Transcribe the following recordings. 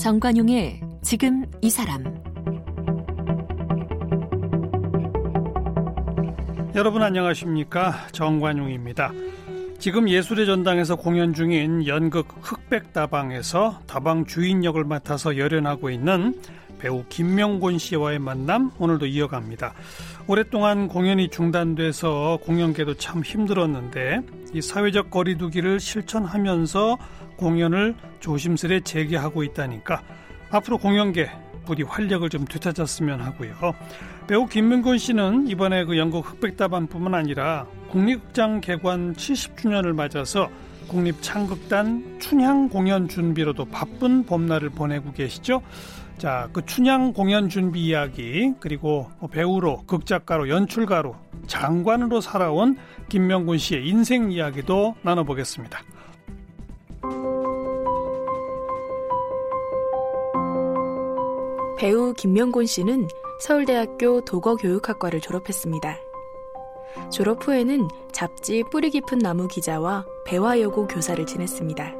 정관용의 지금 이 사람 여러분 안녕하십니까 정관용입니다. 지금 예술의 전당에서 공연 중인 연극 흑백다방에서 다방 주인 역을 맡아서 열연하고 있는 배우 김명곤 씨와의 만남 오늘도 이어갑니다. 오랫동안 공연이 중단돼서 공연계도 참 힘들었는데 이 사회적 거리두기를 실천하면서 공연을 조심스레 재개하고 있다니까 앞으로 공연계 부디 활력을 좀 되찾았으면 하고요. 배우 김명곤 씨는 이번에 그 연극 흑백다방뿐만 아니라 국립극장 개관 70주년을 맞아서 국립 창극단 춘향 공연 준비로도 바쁜 봄날을 보내고 계시죠. 자, 그 춘향 공연 준비 이야기 그리고 뭐 배우로 극작가로 연출가로 장관으로 살아온 김명군 씨의 인생 이야기도 나눠보겠습니다. 배우 김명곤 씨는 서울대학교 도거교육학과를 졸업했습니다. 졸업 후에는 잡지 뿌리 깊은 나무 기자와 배화여고 교사를 지냈습니다.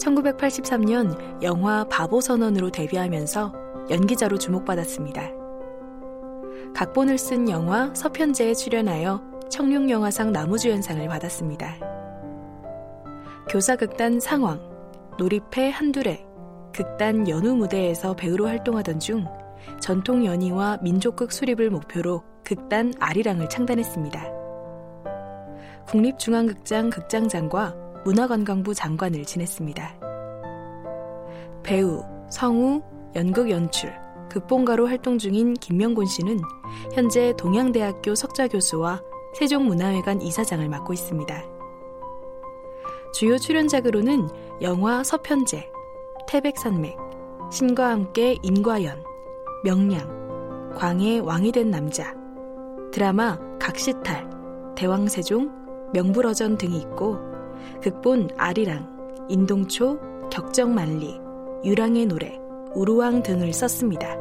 1983년 영화 바보 선언으로 데뷔하면서 연기자로 주목받았습니다. 각본을 쓴 영화 서편제에 출연하여 청룡영화상 나무주연상을 받았습니다. 교사극단 상황, 놀이패 한두레, 극단 연우 무대에서 배우로 활동하던 중 전통 연희와 민족극 수립을 목표로 극단 아리랑을 창단했습니다. 국립중앙극장 극장장과 문화관광부 장관을 지냈습니다. 배우, 성우, 연극 연출, 극본가로 활동 중인 김명곤 씨는 현재 동양대학교 석좌교수와 세종문화회관 이사장을 맡고 있습니다. 주요 출연작으로는 영화 서편제, 태백산맥, 신과 함께 인과연, 명량, 광해 왕이 된 남자, 드라마 각시탈, 대왕세종, 명불허전 등이 있고 극본 아리랑, 인동초, 격정만리, 유랑의 노래, 우루왕 등을 썼습니다.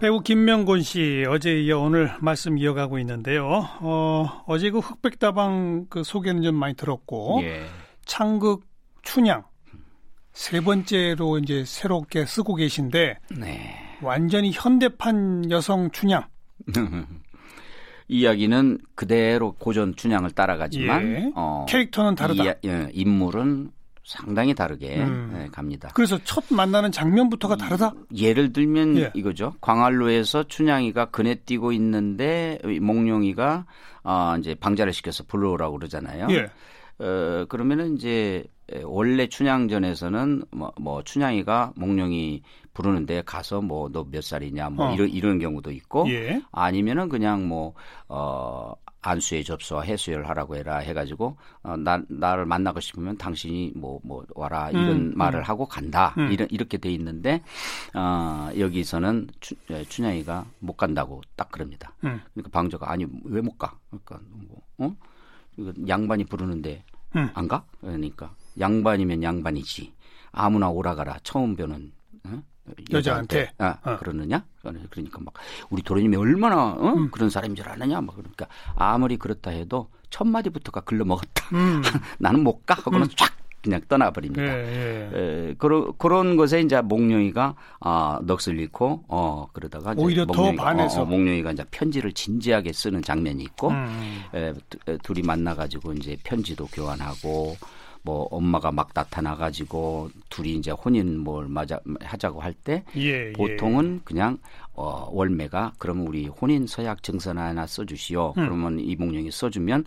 배우 김명곤 씨 어제 이어 오늘 말씀 이어가고 있는데요. 어, 어제 그 흑백다방 그 소개는 좀 많이 들었고 예. 창극 춘향 세 번째로 이제 새롭게 쓰고 계신데 네. 완전히 현대판 여성 춘향. 이야기는 그대로 고전 춘향을 따라가지만 예. 어, 캐릭터는 다르다. 이, 예, 인물은 상당히 다르게 음. 네, 갑니다. 그래서 첫 만나는 장면부터가 다르다? 예를 들면 예. 이거죠. 광활로에서 춘향이가 그네 뛰고 있는데 몽룡이가 어, 이제 방자를 시켜서 불러오라고 그러잖아요. 예. 어, 그러면은 이제 원래 춘향전에서는 뭐, 뭐 춘향이가 몽룡이 부르는데 가서 뭐 너 몇 살이냐 뭐 어. 이런 이런 경우도 있고 예. 아니면은 그냥 뭐어 안수의 접수와 해수를 하라고 해라 해가지고 어, 나 나를 만나고 싶으면 당신이 뭐뭐 뭐 와라 이런 음, 말을 음. 하고 간다 음. 이런 이렇게 돼 있는데 어 여기서는 추, 예, 춘향이가 못 간다고 딱 그럽니다. 음. 그러니까 방조가 아니 왜 못 가? 그러니까 뭐, 어 이거 양반이 부르는데 음. 안 가? 그러니까 양반이면 양반이지 아무나 오라가라 처음 뵈는 어? 여자한테, 아, 어. 그러느냐? 그러니까 막 우리 도련님이 얼마나 어? 음. 그런 사람인 줄 아느냐? 막 그러니까 아무리 그렇다 해도 첫 마디부터가 글러 먹었다. 음. 나는 못 가. 하고는 음. 쫙 그냥 떠나버립니다. 예, 예. 에, 그런 그런 것에 이제 목룡이가 아 넋을 잃고 어 그러다가 오히려 목룡이더 반해서 어, 어, 목룡이가 이제 편지를 진지하게 쓰는 장면이 있고 음. 에, 둘이 만나가지고 이제 편지도 교환하고 뭐 엄마가 막 나타나 가지고 둘이 이제 혼인 뭘 맞아 하자고 할때 예, 예, 보통은 그냥 어 월매가 그러면 우리 혼인 서약 증서 하나 써주시오. 음. 그러면 이몽룡이 써주면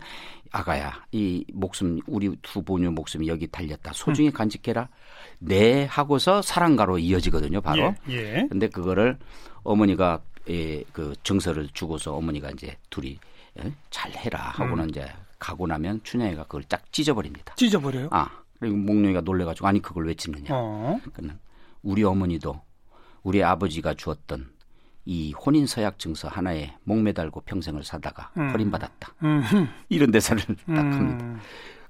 아가야 이 목숨 우리 두 보녀 목숨이 여기 달렸다. 소중히 음. 간직해라. 네 하고서 사랑가로 이어지거든요. 바로. 예, 예. 근데 그거를 어머니가 예, 그 증서를 주고서 어머니가 이제 둘이 예, 잘 해라 하고는 음. 이제 가고 나면 춘향이가 그걸 쫙 찢어버립니다. 찢어버려요? 아 그리고 목룡이가 놀래가지고 아니 그걸 왜 찢느냐? 어. 그는 우리 어머니도 우리 아버지가 주었던 이 혼인 서약 증서 하나에 목매달고 평생을 사다가 음. 버림받았다. 음. 이런 대사를 딱 음. 합니다.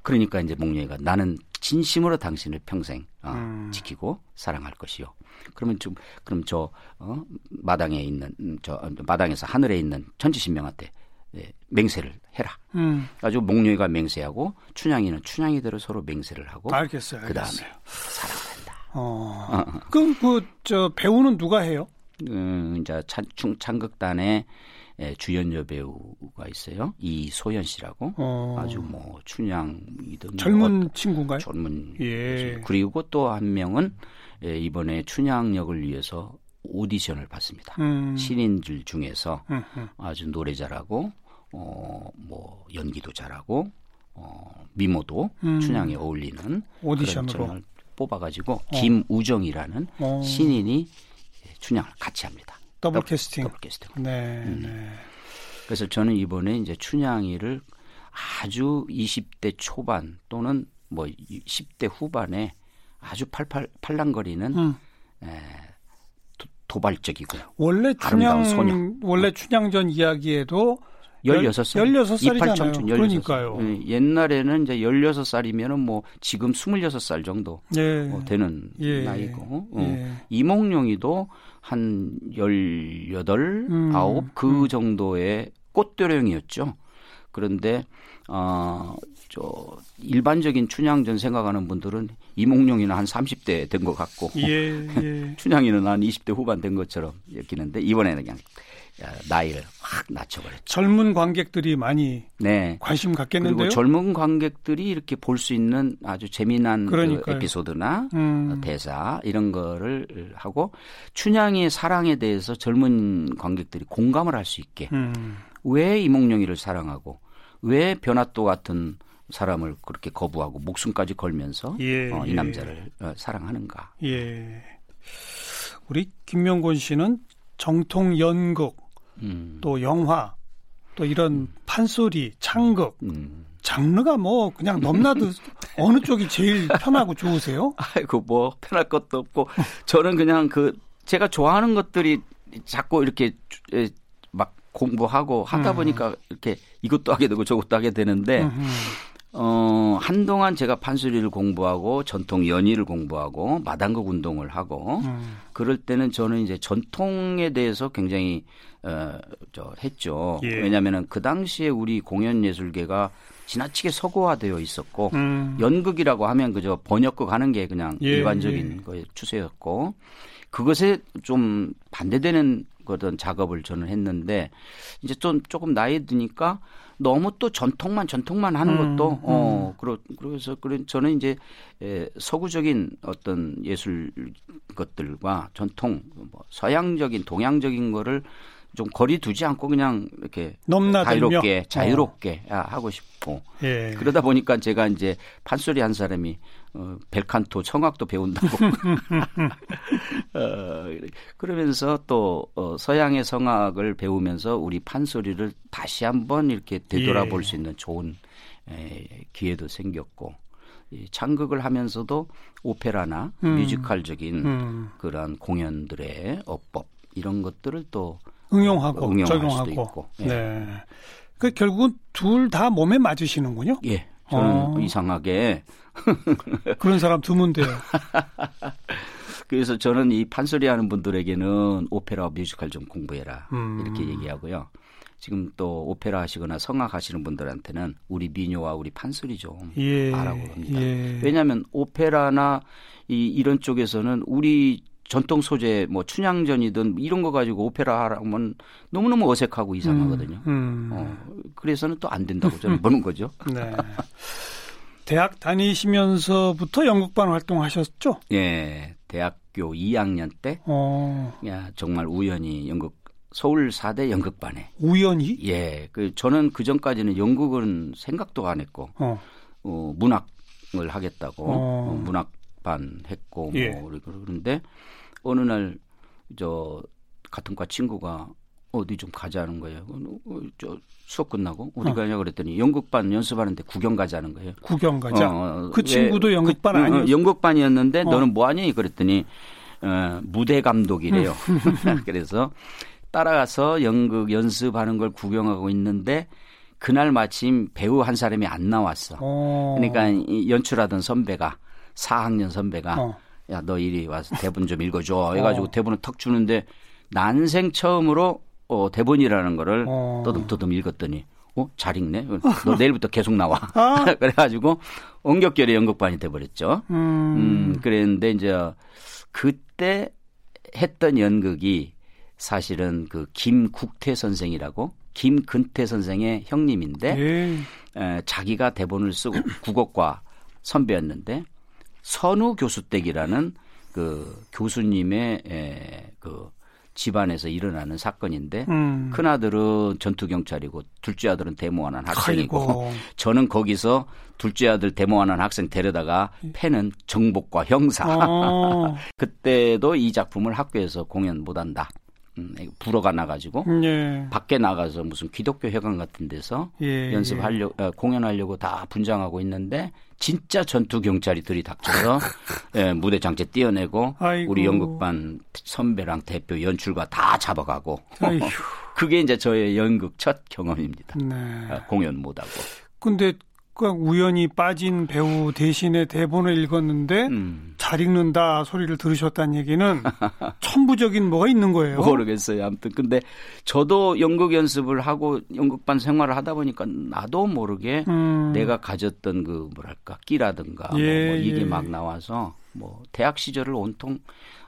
그러니까 이제 목룡이가 나는 진심으로 당신을 평생 어, 음. 지키고 사랑할 것이요. 그러면 좀 그럼 저 어, 마당에 있는 저 마당에서 하늘에 있는 천지신명한테 예, 맹세를 해라. 음. 아주 목룡이가 맹세하고 춘향이는 춘향이대로 서로 맹세를 하고 알겠어요. 그 다음에 사랑한다. 어. 어. 그럼 그 저 배우는 누가 해요? 음, 이제 찬, 창극단에 예, 주연 여 배우가 있어요. 이소연 씨라고 어. 아주 뭐 춘향이든 뭐 젊은 뭐, 친구인가요? 젊은 예. 그리고 또 한 명은 예, 이번에 춘향 역을 위해서 오디션을 봤습니다. 음. 신인들 중에서 음흠. 아주 노래 잘하고 어, 뭐 연기도 잘하고 어, 미모도 음. 춘향에 어울리는 오디션으로 뽑아가지고 어. 김우정이라는 어. 신인이 춘향을 같이 합니다. 더블, 더블 캐스팅. 더블 캐스팅. 네, 음. 네. 그래서 저는 이번에 이제 춘향이를 아주 20대 초반 또는 뭐 10대 후반에 아주 팔팔 팔랑거리는 음. 에, 도, 발적이고 원래 춘향 소녀. 원래 춘향전 이야기에도 16살. 16살이잖아요. 그러니까요. 예, 옛날에는 이제 16살이면은 뭐 지금 26살 정도 예. 뭐 되는 예. 나이고. 어. 예. 이몽룡이도 한 18, 음. 9그 음. 정도의 꽃도령이었죠. 그런데 어, 저 일반적인 춘향전 생각하는 분들은 이몽룡이는 한 30대 된 것 같고 예, 예. 춘향이는 한 20대 후반 된 것처럼 여기는데 이번에는 그냥 나이를 확 낮춰버렸죠. 젊은 관객들이 많이 네. 관심 갖겠는데요. 그리고 젊은 관객들이 이렇게 볼 수 있는 아주 재미난 그 에피소드나 음. 대사 이런 거를 하고 춘향의 사랑에 대해서 젊은 관객들이 공감을 할 수 있게 음. 왜 이몽룡이를 사랑하고 왜 변화도 같은 사람을 그렇게 거부하고 목숨까지 걸면서 예, 어, 이 예. 남자를 어, 사랑하는가. 예. 우리 김명곤 씨는 정통 연극 음. 또 영화 또 이런 음. 판소리 창극 음. 장르가 뭐 그냥 넘나듯 어느 쪽이 제일 편하고 좋으세요? 아이고 뭐 편할 것도 없고 저는 그냥 그 제가 좋아하는 것들이 자꾸 이렇게 막 공부하고 하다 음. 보니까 이렇게 이것도 하게 되고 저것도 하게 되는데 음흠. 어, 한동안 제가 판소리를 공부하고 전통 연희를 공부하고 마당극 운동을 하고 음. 그럴 때는 저는 이제 전통에 대해서 굉장히 어, 저 했죠. 예. 왜냐하면은 그 당시에 우리 공연 예술계가 지나치게 서구화되어 있었고 음. 연극이라고 하면 그저 번역극 하는 게 그냥 예. 일반적인 예. 거의 추세였고 그것에 좀 반대되는 거던 작업을 저는 했는데 이제 좀 조금 나이 드니까 너무 또 전통만 전통만 하는 음, 것도 어 음. 그러 그래서 그런 저는 이제 에, 서구적인 어떤 예술 것들과 전통 뭐 서양적인 동양적인 거를 좀 거리 두지 않고 그냥 이렇게? 자유롭게 자유롭게 어. 하고 싶고 예. 그러다 보니까 제가 이제 판소리 한 사람이 어, 벨칸토 청악도 배운다고 어, 그러면서 또 어, 서양의 성악을 배우면서 우리 판소리를 다시 한번 이렇게 되돌아볼 예. 수 있는 좋은 에, 기회도 생겼고 이 창극을 하면서도 오페라나 음. 뮤지컬적인 음. 그런 공연들의 어법 이런 것들을 또 응용하고 응용할 적용하고. 수도 있고. 예. 네. 그 결국은 둘 다 몸에 맞으시는군요. 예. 저는 어. 이상하게 그런 사람 드문데요. 그래서 저는 이 판소리 하는 분들에게는 오페라 뮤지컬 좀 공부해라. 음. 이렇게 얘기하고요. 지금 또 오페라 하시거나 성악 하시는 분들한테는 우리 민요와 우리 판소리 좀 예. 알아고 합니다. 예. 왜냐하면 오페라나 이 이런 쪽에서는 우리 전통 소재 뭐 춘향전이든 이런 거 가지고 오페라 하라면 너무너무 어색하고 이상하거든요. 음, 음. 어, 그래서는 또 안 된다고 저는 보는 거죠. 네. 대학 다니시면서부터 연극반 활동하셨죠? 예. 대학교 2학년 때 어. 야, 정말 우연히 연극 서울 4대 연극반에 우연히? 예. 그 저는 그 전까지는 연극은 생각도 안 했고 어. 어 문학을 하겠다고 어. 어 문학 반 했고 뭐 예. 뭐 그런데 어느 날 저 같은 과 친구가 어디 좀 가자는 거예요. 어, 저 수업 끝나고 어디 어. 가냐 그랬더니 연극반 연습하는데 구경 가자는 거예요. 구경 가자. 어, 어그 친구도 연극반 그, 아니었어? 연극반이었는데 어. 너는 뭐 하니? 그랬더니 어, 무대 감독이래요. 그래서 따라가서 연극 연습하는 걸 구경하고 있는데 그날 마침 배우 한 사람이 안 나왔어. 어. 그러니까 연출하던 선배가 4학년 선배가 어. 야, 너 이리 와서 대본 좀 읽어줘. 해가지고 어. 대본을 턱 주는데 난생 처음으로 어, 대본이라는 거를 어. 떠듬떠듬 읽었더니 어, 잘 읽네. 너 내일부터 계속 나와. 아. 그래가지고 원격결의 연극반이 돼버렸죠. 음. 음, 그랬는데 이제 그때 했던 연극이 사실은 그 김국태 선생이라고 김근태 선생의 형님인데 예. 에, 자기가 대본을 쓰고 국어과 선배였는데 선우 교수댁이라는 그 교수님의 에, 그 집안에서 일어나는 사건인데 음. 큰 아들은 전투 경찰이고 둘째 아들은 데모하는 학생이고 아이고. 저는 거기서 둘째 아들 데모하는 학생 데려다가 패는 정복과 형사. 어. 그때도 이 작품을 학교에서 공연 못한다. 음, 불어가 나가지고 예. 밖에 나가서 무슨 기독교 회관 같은 데서 예, 연습하려 예. 공연하려고 다 분장하고 있는데 진짜 전투 경찰이 들이닥쳐서 예, 무대 장치 띄어내고 아이고. 우리 연극반 선배랑 대표 연출가 다 잡아가고 그게 이제 저의 연극 첫 경험입니다. 네. 아, 공연 못하고. 근데 그 우연히 빠진 배우 대신에 대본을 읽었는데 음. 잘 읽는다 소리를 들으셨다는 얘기는 천부적인 뭐가 있는 거예요. 모르겠어요. 아무튼 근데 저도 연극 연습을 하고 연극반 생활을 하다 보니까 나도 모르게 음. 내가 가졌던 그 뭐랄까 끼라든가 뭐 예, 뭐, 뭐 이게 예. 막 나와서 뭐 대학 시절을 온통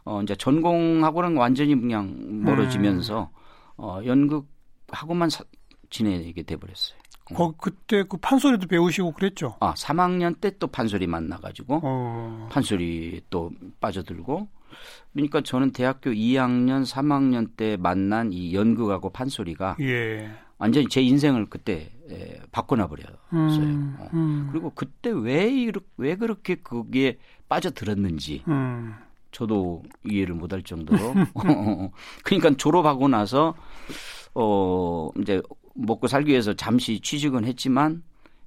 어 이제 전공하고는 완전히 그냥 멀어지면서 음. 어 연극 하고만 사, 지내게 돼 버렸어요. 거, 그때 그 판소리도 배우시고 그랬죠? 아, 3학년 때 또 판소리 만나가지고 어. 판소리 또 빠져들고 그러니까 저는 대학교 2학년, 3학년 때 만난 이 연극하고 판소리가 예. 완전히 제 인생을 그때 에, 바꿔놔 버렸어요. 음, 어. 음. 그리고 그때 왜 이렇게 왜 그렇게 거기에 빠져들었는지 음. 저도 이해를 못할 정도로 그러니까 졸업하고 나서 어 이제 먹고 살기 위해서 잠시 취직은 했지만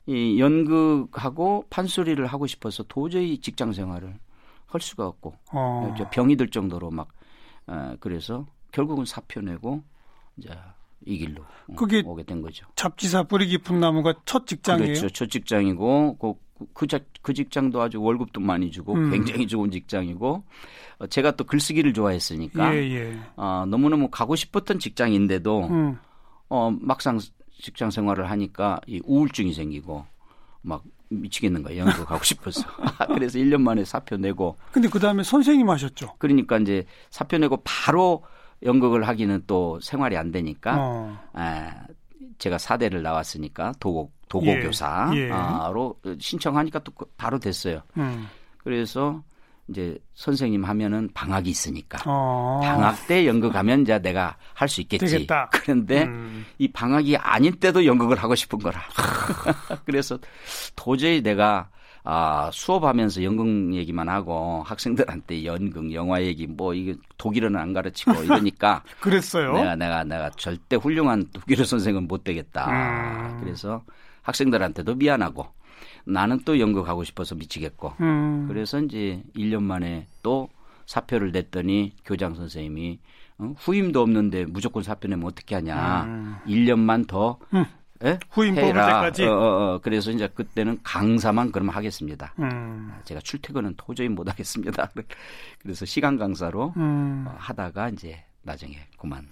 이 연극하고 판소리를 하고 싶어서 도저히 직장 생활을 할 수가 없고 어. 병이 들 정도로 막 어, 그래서 결국은 사표 내고 이제 이 길로 그게 오게 된 거죠. 잡지사 뿌리 깊은 나무가 첫 직장이에요. 그렇죠. 첫 직장이고 그, 그, 그 직장도 아주 월급도 많이 주고 음. 굉장히 좋은 직장이고 어, 제가 또 글쓰기를 좋아했으니까 예, 예. 어, 너무너무 가고 싶었던 직장인데도 음. 어, 막상 직장 생활을 하니까 이 우울증이 생기고 막 미치겠는 거예요. 연극 가고 싶어서. 그래서 1년 만에 사표 내고. 근데 그 다음에 선생님 하셨죠? 그러니까 이제 사표 내고 바로 연극을 하기는 또 생활이 안 되니까, 어. 에, 제가 사대를 나왔으니까 도고, 도고교사로 예, 예. 신청하니까 또 바로 됐어요. 음. 그래서 이제 선생님 하면은 방학이 있으니까 어. 방학 때 연극 하면 이제 내가 할 수 있겠지. 되겠다. 그런데 음. 이 방학이 아닌 때도 연극을 하고 싶은 거라. 그래서 도저히 내가 아, 수업하면서 연극 얘기만 하고 학생들한테 연극, 영화 얘기 뭐 이게 독일어는 안 가르치고 이러니까 그랬어요. 내가 내가 내가 절대 훌륭한 독일어 선생은 못 되겠다. 음. 그래서 학생들한테도 미안하고 나는 또 연극 하고 싶어서 미치겠고. 음. 그래서 이제 1년 만에 또 사표를 냈더니 교장 선생님이 어? 후임도 없는데 무조건 사표 내면 어떻게 하냐. 음. 1년만 더 음. 예? 후임 뽑을 때까지. 어, 어, 어. 그래서 이제 그때는 강사만 그러면 하겠습니다. 음. 제가 출퇴근은 도저히 못 하겠습니다. 그래서 시간 강사로 음. 어, 하다가 이제 나중에 그만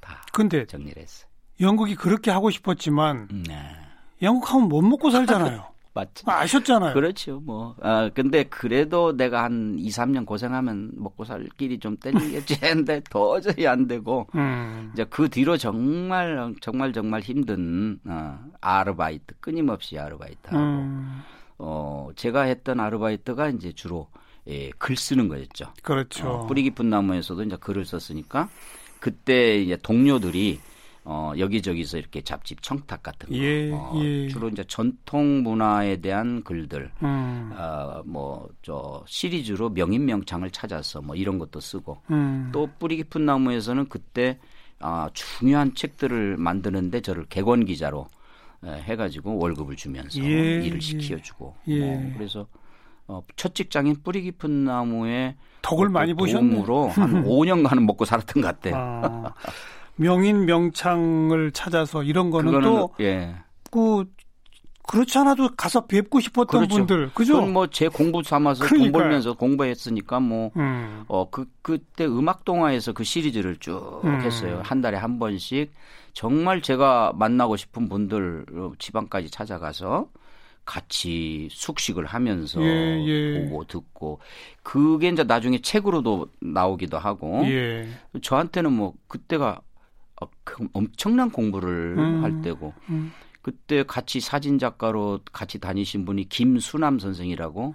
다 근데 정리를 했어요. 연극이 그렇게 하고 싶었지만 네. 연극하면 못 먹고 살잖아요. 맞죠. 아, 아셨잖아요. 그렇죠. 뭐. 아, 근데 그래도 내가 한 2, 3년 고생하면 먹고 살 길이 좀 땡기겠지 했는데 도저히 안 되고 음. 이제 그 뒤로 정말 정말 정말 힘든 어, 아르바이트 끊임없이 아르바이트 하고 음. 어, 제가 했던 아르바이트가 이제 주로 예, 글 쓰는 거였죠. 그렇죠. 어, 뿌리 깊은 나무에서도 이제 글을 썼으니까 그때 이제 동료들이 어, 여기저기서 이렇게 잡집 청탁 같은 거. 예, 어, 예. 주로 이제 전통 문화에 대한 글들. 음. 어, 뭐, 저, 시리즈로 명인 명창을 찾아서 뭐 이런 것도 쓰고. 음. 또 뿌리 깊은 나무에서는 그때 아, 중요한 책들을 만드는데 저를 객원 기자로 에, 해가지고 월급을 주면서 예, 일을 시켜주고. 예. 뭐 그래서 어, 첫 직장인 뿌리 깊은 나무에 덕을 많이 보셨네. 한 5년간은 먹고 살았던 것 같아요. 아. 명인 명창을 찾아서 이런 거는 또 예. 그 그렇지 않아도 가서 뵙고 싶었던 그렇죠. 분들, 그죠? 뭐제 공부 삼아서 그러니까요. 돈 벌면서 공부했으니까 뭐, 음. 어, 그, 그때 음악 동화에서 그 시리즈를 쭉 음. 했어요. 한 달에 한 번씩. 정말 제가 만나고 싶은 분들 지방까지 찾아가서 같이 숙식을 하면서 예, 예. 보고 듣고 그게 이제 나중에 책으로도 나오기도 하고 예. 저한테는 뭐 그때가 엄청난 공부를 음, 할 때고 음. 그때 같이 사진 작가로 같이 다니신 분이 김수남 선생이라고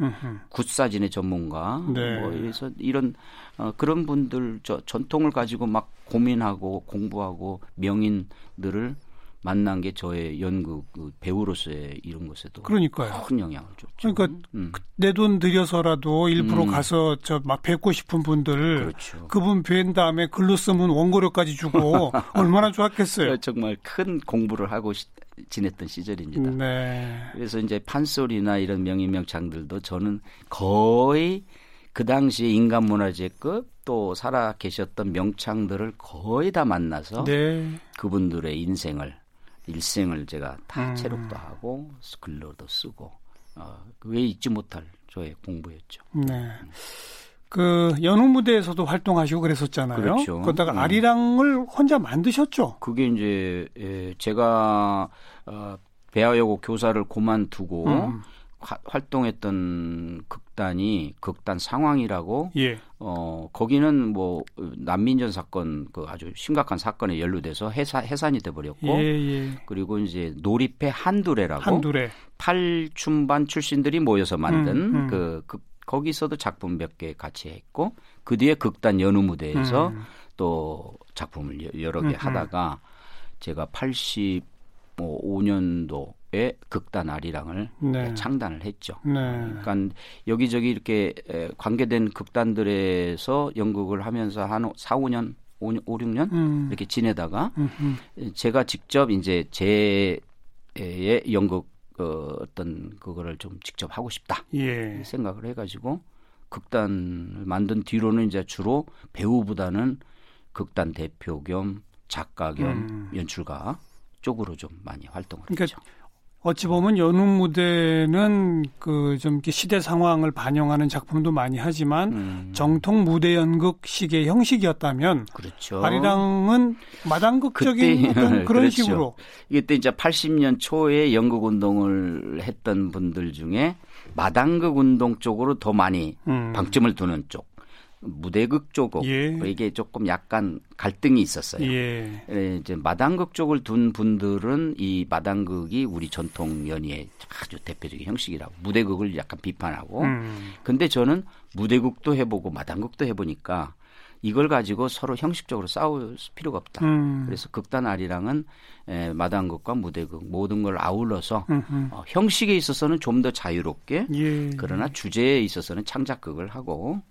굿사진의 전문가 네. 뭐 그래서 이런 어, 그런 분들 저 전통을 가지고 막 고민하고 공부하고 명인들을 만난 게 저의 연극 그 배우로서의 이런 것에도 그러니까요. 큰 영향을 줬죠. 그러니까 음. 그 내돈 들여서라도 일부러 음. 가서 저 막 뵙고 싶은 분들 그렇죠. 그분 뵌 다음에 글로 쓰면 원고료까지 주고 얼마나 좋았겠어요. 정말 큰 공부를 하고 시, 지냈던 시절입니다. 네. 그래서 이제 판소리나 이런 명인명창들도 저는 거의 그 당시에 인간문화재급 또 살아 계셨던 명창들을 거의 다 만나서 네. 그분들의 인생을 일생을 제가 다 음. 체력도 하고 글로도 쓰고 어, 왜 잊지 못할 저의 공부였죠. 네. 그 연우 무대에서도 활동하시고 그랬었잖아요. 그렇죠. 그러다가 음. 아리랑을 혼자 만드셨죠. 그게 이제 예, 제가 어, 배아여고 교사를 그만두고 음. 화, 활동했던 극단이 극단 상황이라고 예. 어 거기는 뭐 난민전 사건 그 아주 심각한 사건에 연루돼서 해사, 해산이 돼 버렸고 예, 예. 그리고 이제 놀이패 한두레라고 한두레. 팔춤반 출신들이 모여서 만든 음, 음. 그, 그 거기서도 작품 몇 개 같이 했고 그 뒤에 극단 연우 무대에서 음. 또 작품을 여러 개 음, 음. 하다가 제가 85년도 의 극단 아리랑을 네. 창단을 했죠. 네. 그러니까 여기저기 이렇게 관계된 극단들에서 연극을 하면서 한 4, 5년, 5, 5 6년 음. 이렇게 지내다가 음흠. 제가 직접 이제 제의 연극 어, 어떤 그거를 좀 직접 하고 싶다 예. 생각을 해가지고 극단을 만든 뒤로는 이제 주로 배우보다는 극단 대표 겸 작가 겸 음. 연출가 쪽으로 좀 많이 활동을 그러니까 했죠. 어찌 보면 연극 무대는 그 좀 시대 상황을 반영하는 작품도 많이 하지만 음. 정통 무대 연극식의 형식이었다면 그렇죠. 아리랑은 마당극적인 그때, 그런 그렇죠. 식으로 이때 이제 80년 초에 연극 운동을 했던 분들 중에 마당극 운동 쪽으로 더 많이 음. 방점을 두는 쪽 무대극 쪽하고 예. 이게 조금 약간 갈등이 있었어요. 예. 예. 이제 마당극 쪽을 둔 분들은 이 마당극이 우리 전통 연희의 아주 대표적인 형식이라고 무대극을 약간 비판하고 음. 근데 저는 무대극도 해보고 마당극도 해보니까 이걸 가지고 서로 형식적으로 싸울 필요가 없다. 음. 그래서 극단 아리랑은 에, 마당극과 무대극 모든 걸 아울러서 어, 형식에 있어서는 좀 더 자유롭게 예. 그러나 주제에 있어서는 창작극을 하고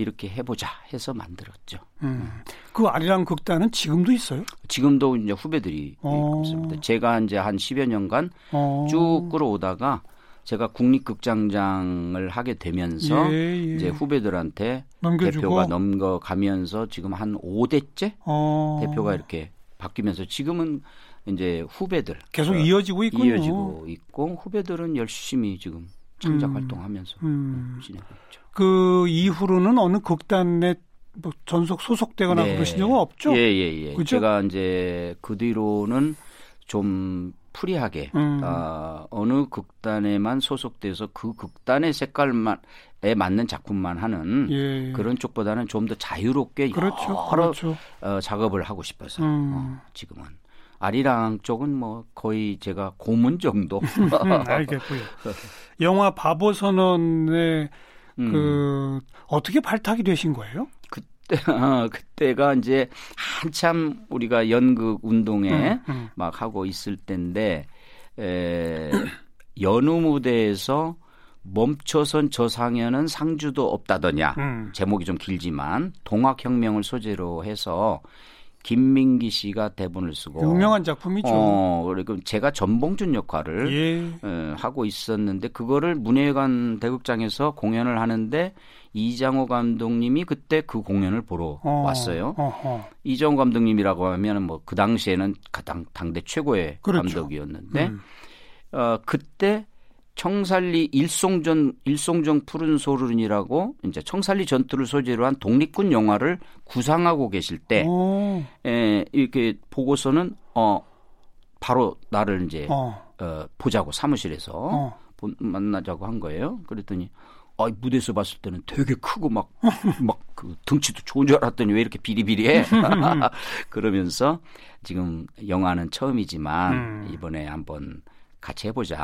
이렇게 해보자 해서 만들었죠. 음. 그 아리랑 극단은 지금도 있어요? 지금도 이제 후배들이 어. 있습니다. 제가 이제 한 10여 년간 어. 쭉 끌어오다가 제가 국립극장장을 하게 되면서 예, 예. 이제 후배들한테 넘겨주고. 대표가 넘겨가면서 지금 한 5대째 어. 대표가 이렇게 바뀌면서 지금은 이제 후배들 계속 이어지고 있군요. 이어지고 있고 후배들은 열심히 지금 창작 음. 활동하면서 음. 지내고 있죠. 그 이후로는 어느 극단에 뭐 전속 소속되거나 네. 그러신 적은 없죠? 예, 예, 예. 그죠? 제가 이제 그 뒤로는 좀 free하게 음. 어, 어느 극단에만 소속돼서 그 극단의 색깔만 에 맞는 작품만 하는 예. 그런 쪽보다는 좀 더 자유롭게 그렇죠. 여러 그렇죠. 어, 작업을 하고 싶어서 음. 어, 지금은 아리랑 쪽은 뭐 거의 제가 고문 정도. 알겠고요. 영화 바보 선언의 음. 그 어떻게 발탁이 되신 거예요? 그때 어, 그때가 이제 한참 우리가 연극 운동에 음, 음. 막 하고 있을 때인데 에, 연우 무대에서 멈춰선 저상에는 상주도 없다더냐 음. 제목이 좀 길지만 동학혁명을 소재로 해서 김민기 씨가 대본을 쓰고 유명한 작품이죠. 어, 그리고 제가 전봉준 역할을 예. 어, 하고 있었는데 그거를 문예관 대극장에서 공연을 하는데 이장호 감독님이 그때 그 공연을 보러 어, 왔어요. 어허. 이장호 감독님이라고 하면 뭐 그 당시에는 가장 당대 최고의 그렇죠. 감독이었는데 음. 어, 그때 청살리 일송전 일송정 푸른 소른이라고 이제 청살리 전투를 소재로 한 독립군 영화를 구상하고 계실 때 에, 이렇게 보고서는 어 바로 나를 이제 어, 어 보자고 사무실에서 어. 만나자고 한 거예요. 그랬더니 아, 무대에서 봤을 때는 되게 크고 막, 막, 그 등치도 좋은 줄 알았더니 왜 이렇게 비리비리해? 그러면서 지금 영화는 처음이지만 음. 이번에 한번 같이 해보자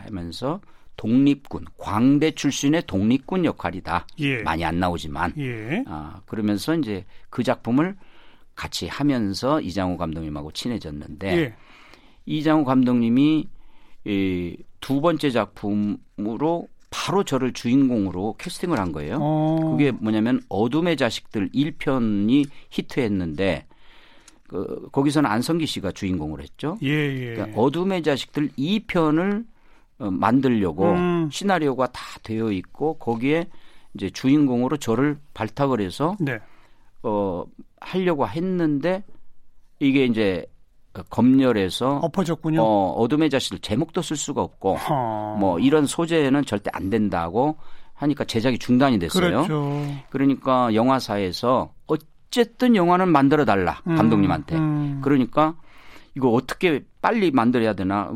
음. 하면서 독립군, 광대 출신의 독립군 역할이다. 예. 많이 안 나오지만. 예. 아, 그러면서 이제 그 작품을 같이 하면서 이장호 감독님하고 친해졌는데 예. 이장호 감독님이 이 두 번째 작품으로 바로 저를 주인공으로 캐스팅을 한 거예요. 어. 그게 뭐냐면 어둠의 자식들 1편이 히트했는데 그, 거기서는 안성기 씨가 주인공을 했죠. 예, 예. 그러니까 어둠의 자식들 2편을 어, 만들려고 음. 시나리오가 다 되어 있고 거기에 이제 주인공으로 저를 발탁을 해서 네. 어 하려고 했는데 이게 이제 검열해서 엎어졌군요. 어, 어둠의 자식들 제목도 쓸 수가 없고 어. 뭐 이런 소재는 절대 안 된다고 하니까 제작이 중단이 됐어요. 그렇죠. 그러니까 영화사에서 어쨌든 영화는 만들어 달라 음, 감독님한테. 음. 그러니까 이거 어떻게 빨리 만들어야 되나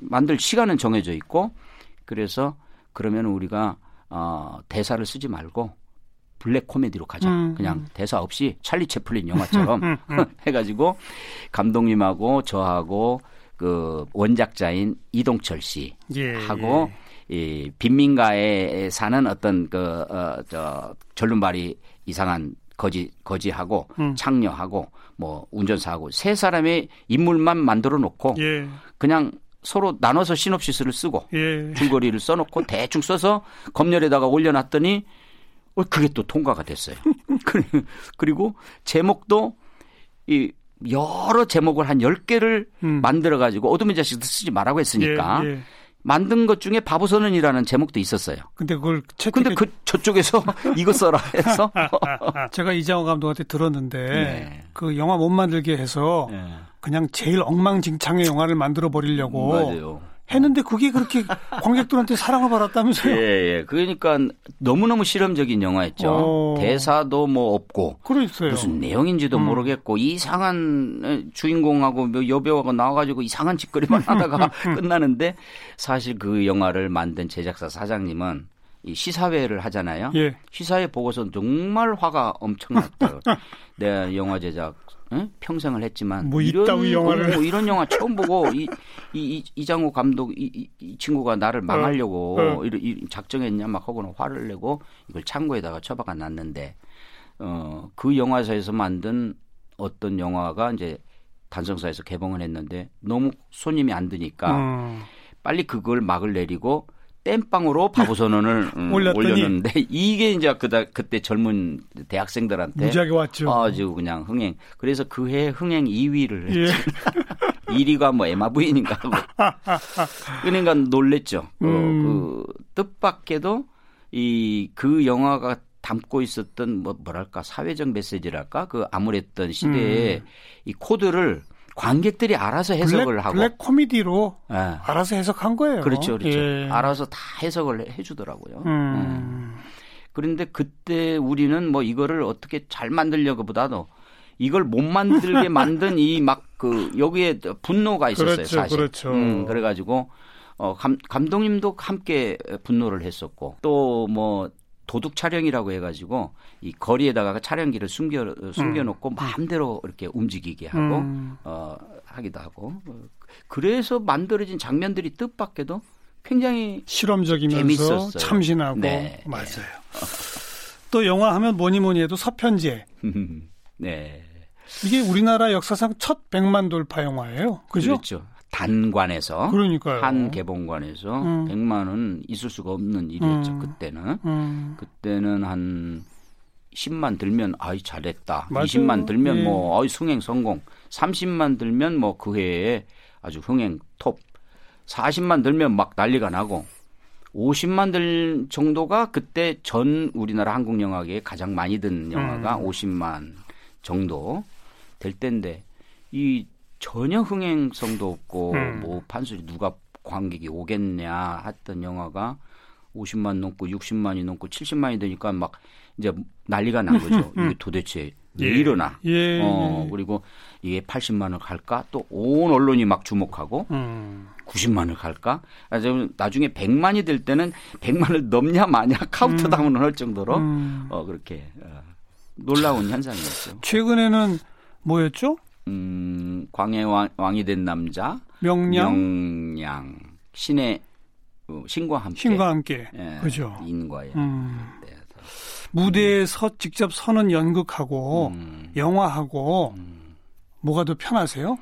만들 시간은 정해져 있고 그래서 그러면 우리가 어, 대사를 쓰지 말고 블랙 코미디로 가자. 음, 그냥 음. 대사 없이 찰리 채플린 영화처럼 음, 음, 해가지고 감독님하고 저하고 그 원작자인 이동철 씨 예, 하고 예. 이 빈민가에 사는 어떤 그 어 저 절름발이 이상한 거지 거지하고 음. 창녀하고 뭐 운전사하고 세 사람의 인물만 만들어 놓고 예. 그냥 서로 나눠서 시놉시스를 쓰고 예. 줄거리를 써놓고 대충 써서 검열에다가 올려놨더니 어, 그게 또 통과가 됐어요. 그리고 제목도 이 여러 제목을 한 10개를 음. 만들어 가지고 어둠의 자식도 쓰지 말라고 했으니까 예, 예. 만든 것 중에 바보 선언이라는 제목도 있었어요. 근데 그걸 채택... 근데 그 저쪽에서 이거 써라 해서 제가 이장호 감독한테 들었는데 네. 그 영화 못 만들게 해서 네. 그냥 제일 엉망진창의 영화를 만들어 버리려고 맞아요. 했는데 그게 그렇게 관객들한테 사랑을 받았다면서요? 예, 예. 그러니까 너무너무 실험적인 영화였죠. 오. 어. 대사도 뭐 없고. 그랬어요. 무슨 내용인지도 음. 모르겠고 이상한 주인공하고 뭐 여배우가 나와가지고 이상한 짓거리만 하다가 끝나는데 사실 그 영화를 만든 제작사 사장님은 이 시사회를 하잖아요. 예. 시사회 보고서 정말 화가 엄청 났대요. 내가 영화 제작 응? 평생을 했지만 뭐 이런 영화를 뭐 이런 영화 처음 보고 이, 이, 이 장호 감독 이, 이, 이, 친구가 나를 어, 망하려고 어, 어. 이, 작정했냐 막 하고는 화를 내고 이걸 창고에다가 처박아 놨는데 어, 그 영화사에서 만든 어떤 영화가 이제 단성사에서 개봉을 했는데 너무 손님이 안 드니까 음. 빨리 그걸 막을 내리고 땜빵으로 바보 선언을 음, 올렸는데 이게 이제 그다 그때 젊은 대학생들한테 무지하게 왔죠. 아주 그냥 흥행. 그래서 그 해 흥행 2위를 했죠. 예. 1위가 뭐 애마 부인인가 하고. 그러니까 놀랬죠. 어, 음. 어, 그 뜻밖에도 이 그 영화가 담고 있었던 뭐 뭐랄까 사회적 메시지랄까 그 암울했던 시대에 음. 이 코드를 관객들이 알아서 해석을 블랙, 하고 블랙 코미디로 네. 알아서 해석한 거예요. 그렇죠, 그렇죠. 예. 알아서 다 해석을 해주더라고요. 음. 네. 그런데 그때 우리는 뭐 이거를 어떻게 잘 만들려고보다도 이걸 못 만들게 만든 이 막 그 여기에 분노가 있었어요, 그렇죠, 사실. 그렇죠. 음, 그래가지고 어 감, 감독님도 함께 분노를 했었고 또 뭐 도둑 촬영이라고 해가지고 이 거리에다가 촬영기를 숨겨 숨겨놓고 음. 마음대로 이렇게 움직이게 하고 음. 어 하기도 하고 그래서 만들어진 장면들이 뜻밖에도 굉장히 실험적이면서 재밌었어요. 참신하고 네. 맞아요. 또 영화 하면 뭐니 뭐니 해도 서편제. 네. 이게 우리나라 역사상 첫 100만 돌파 영화예요. 그죠? 그렇죠. 단관에서 그러니까요. 한 개봉관에서 음. 100만 원 있을 수가 없는 일이었죠. 음. 그때는 음. 그때는 한 10만 들면 아이 잘했다. 맞아요. 20만 들면 예. 뭐 아이 승행 성공. 30만 들면 뭐 그 해에 아주 흥행 톱. 40만 들면 막 난리가 나고 50만 들 정도가 그때 전 우리나라 한국 영화계에 가장 많이 든 영화가 음. 50만 정도 될 때인데 이 전혀 흥행성도 없고 음. 뭐 판소리 누가 관객이 오겠냐 했던 영화가 50만 넘고 60만이 넘고 70만이 되니까 막 이제 난리가 난 거죠. 이게 도대체 왜 예. 이러나? 예. 어, 그리고 이게 80만을 갈까? 또 온 언론이 막 주목하고 음. 90만을 갈까? 나중에 100만이 될 때는 100만을 넘냐 마냐 카운트다운을 음. 할 정도로 음. 어, 그렇게 어, 놀라운 현상이었죠. 최근에는 뭐였죠? 음, 광해 왕, 왕이 된 남자, 명량, 명량 신의 어, 신과 함께, 신과 함께, 예, 그죠? 인과의 음. 무대에서 음. 직접 서는 연극하고 음. 영화하고 음. 뭐가 더 편하세요?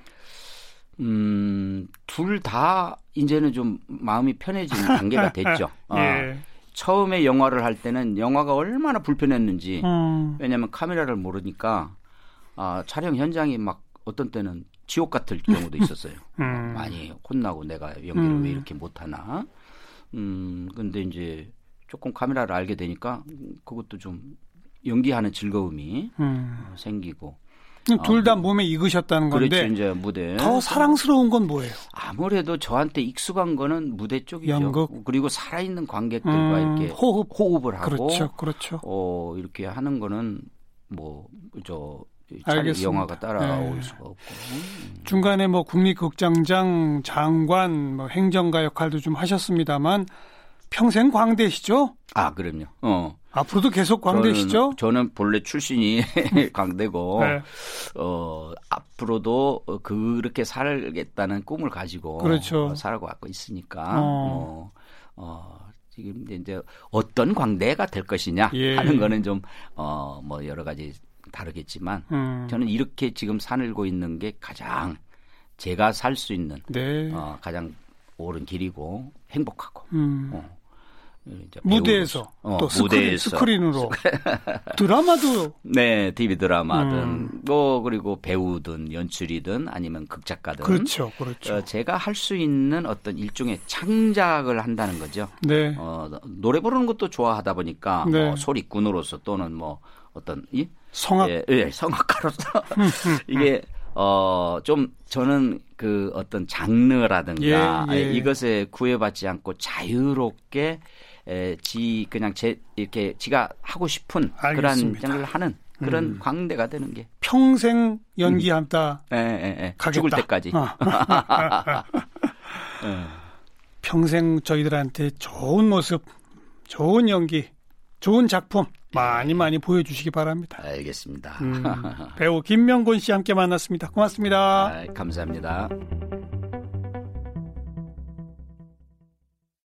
음, 둘 다 이제는 좀 마음이 편해진 단계가 됐죠. 예. 어, 처음에 영화를 할 때는 영화가 얼마나 불편했는지 음. 왜냐하면 카메라를 모르니까 아, 촬영 현장이 막 어떤 때는 지옥 같을 경우도 있었어요. 음. 많이 혼나고 내가 연기를 음. 왜 이렇게 못하나. 음, 근데 이제 조금 카메라를 알게 되니까 그것도 좀 연기하는 즐거움이 음. 생기고. 둘다 어, 몸에 익으셨다는 건데. 그렇죠, 이제 무대. 더 사랑스러운 건 뭐예요? 아무래도 저한테 익숙한 거는 무대 쪽이죠. 연극. 그리고 살아있는 관객들과 음, 이렇게 호흡. 호흡을 하고. 그렇죠, 그렇죠. 어, 이렇게 하는 거는 뭐, 저, 알겠습니다. 영화가 따라올 네. 수가 없고 음. 중간에 뭐 국립극장장 장관 뭐 행정가 역할도 좀 하셨습니다만 평생 광대시죠? 아 그럼요. 어. 앞으로도 계속 광대시죠? 저는, 저는 본래 출신이 광대고 네. 어 앞으로도 그렇게 살겠다는 꿈을 가지고 그렇죠. 살아가고 있으니까 어. 어, 어 지금 이제 어떤 광대가 될 것이냐 예. 하는 거는 좀 어 뭐 여러 가지 다르겠지만 음. 저는 이렇게 지금 살고 있는 게 가장 제가 살 수 있는 네. 어, 가장 옳은 길이고 행복하고 음. 어, 무대에서 어, 또. 스크린, 으로 드라마도 네 TV 드라마든 음. 뭐 그리고 배우든 연출이든 아니면 극작가든 그렇죠 그렇죠 어, 제가 할 수 있는 어떤 일종의 창작을 한다는 거죠 네 어, 노래 부르는 것도 좋아하다 보니까 네. 뭐 소리꾼으로서 또는 뭐 어떤 이 성악 예, 예 성악가로서 이게 어, 좀 저는 그 어떤 장르라든가 예, 예. 이것에 구애받지 않고 자유롭게 에, 지 그냥 제 이렇게 지가 하고 싶은 알겠습니다. 그런 장르를 하는 그런 음. 광대가 되는 게 평생 연기한다. 음. 예, 예, 예. 죽을 때까지. 어. 예. 평생 저희들한테 좋은 모습, 좋은 연기, 좋은 작품 많이 많이 보여주시기 바랍니다. 알겠습니다. 음, 배우 김명곤 씨 함께 만났습니다. 고맙습니다. 아, 감사합니다.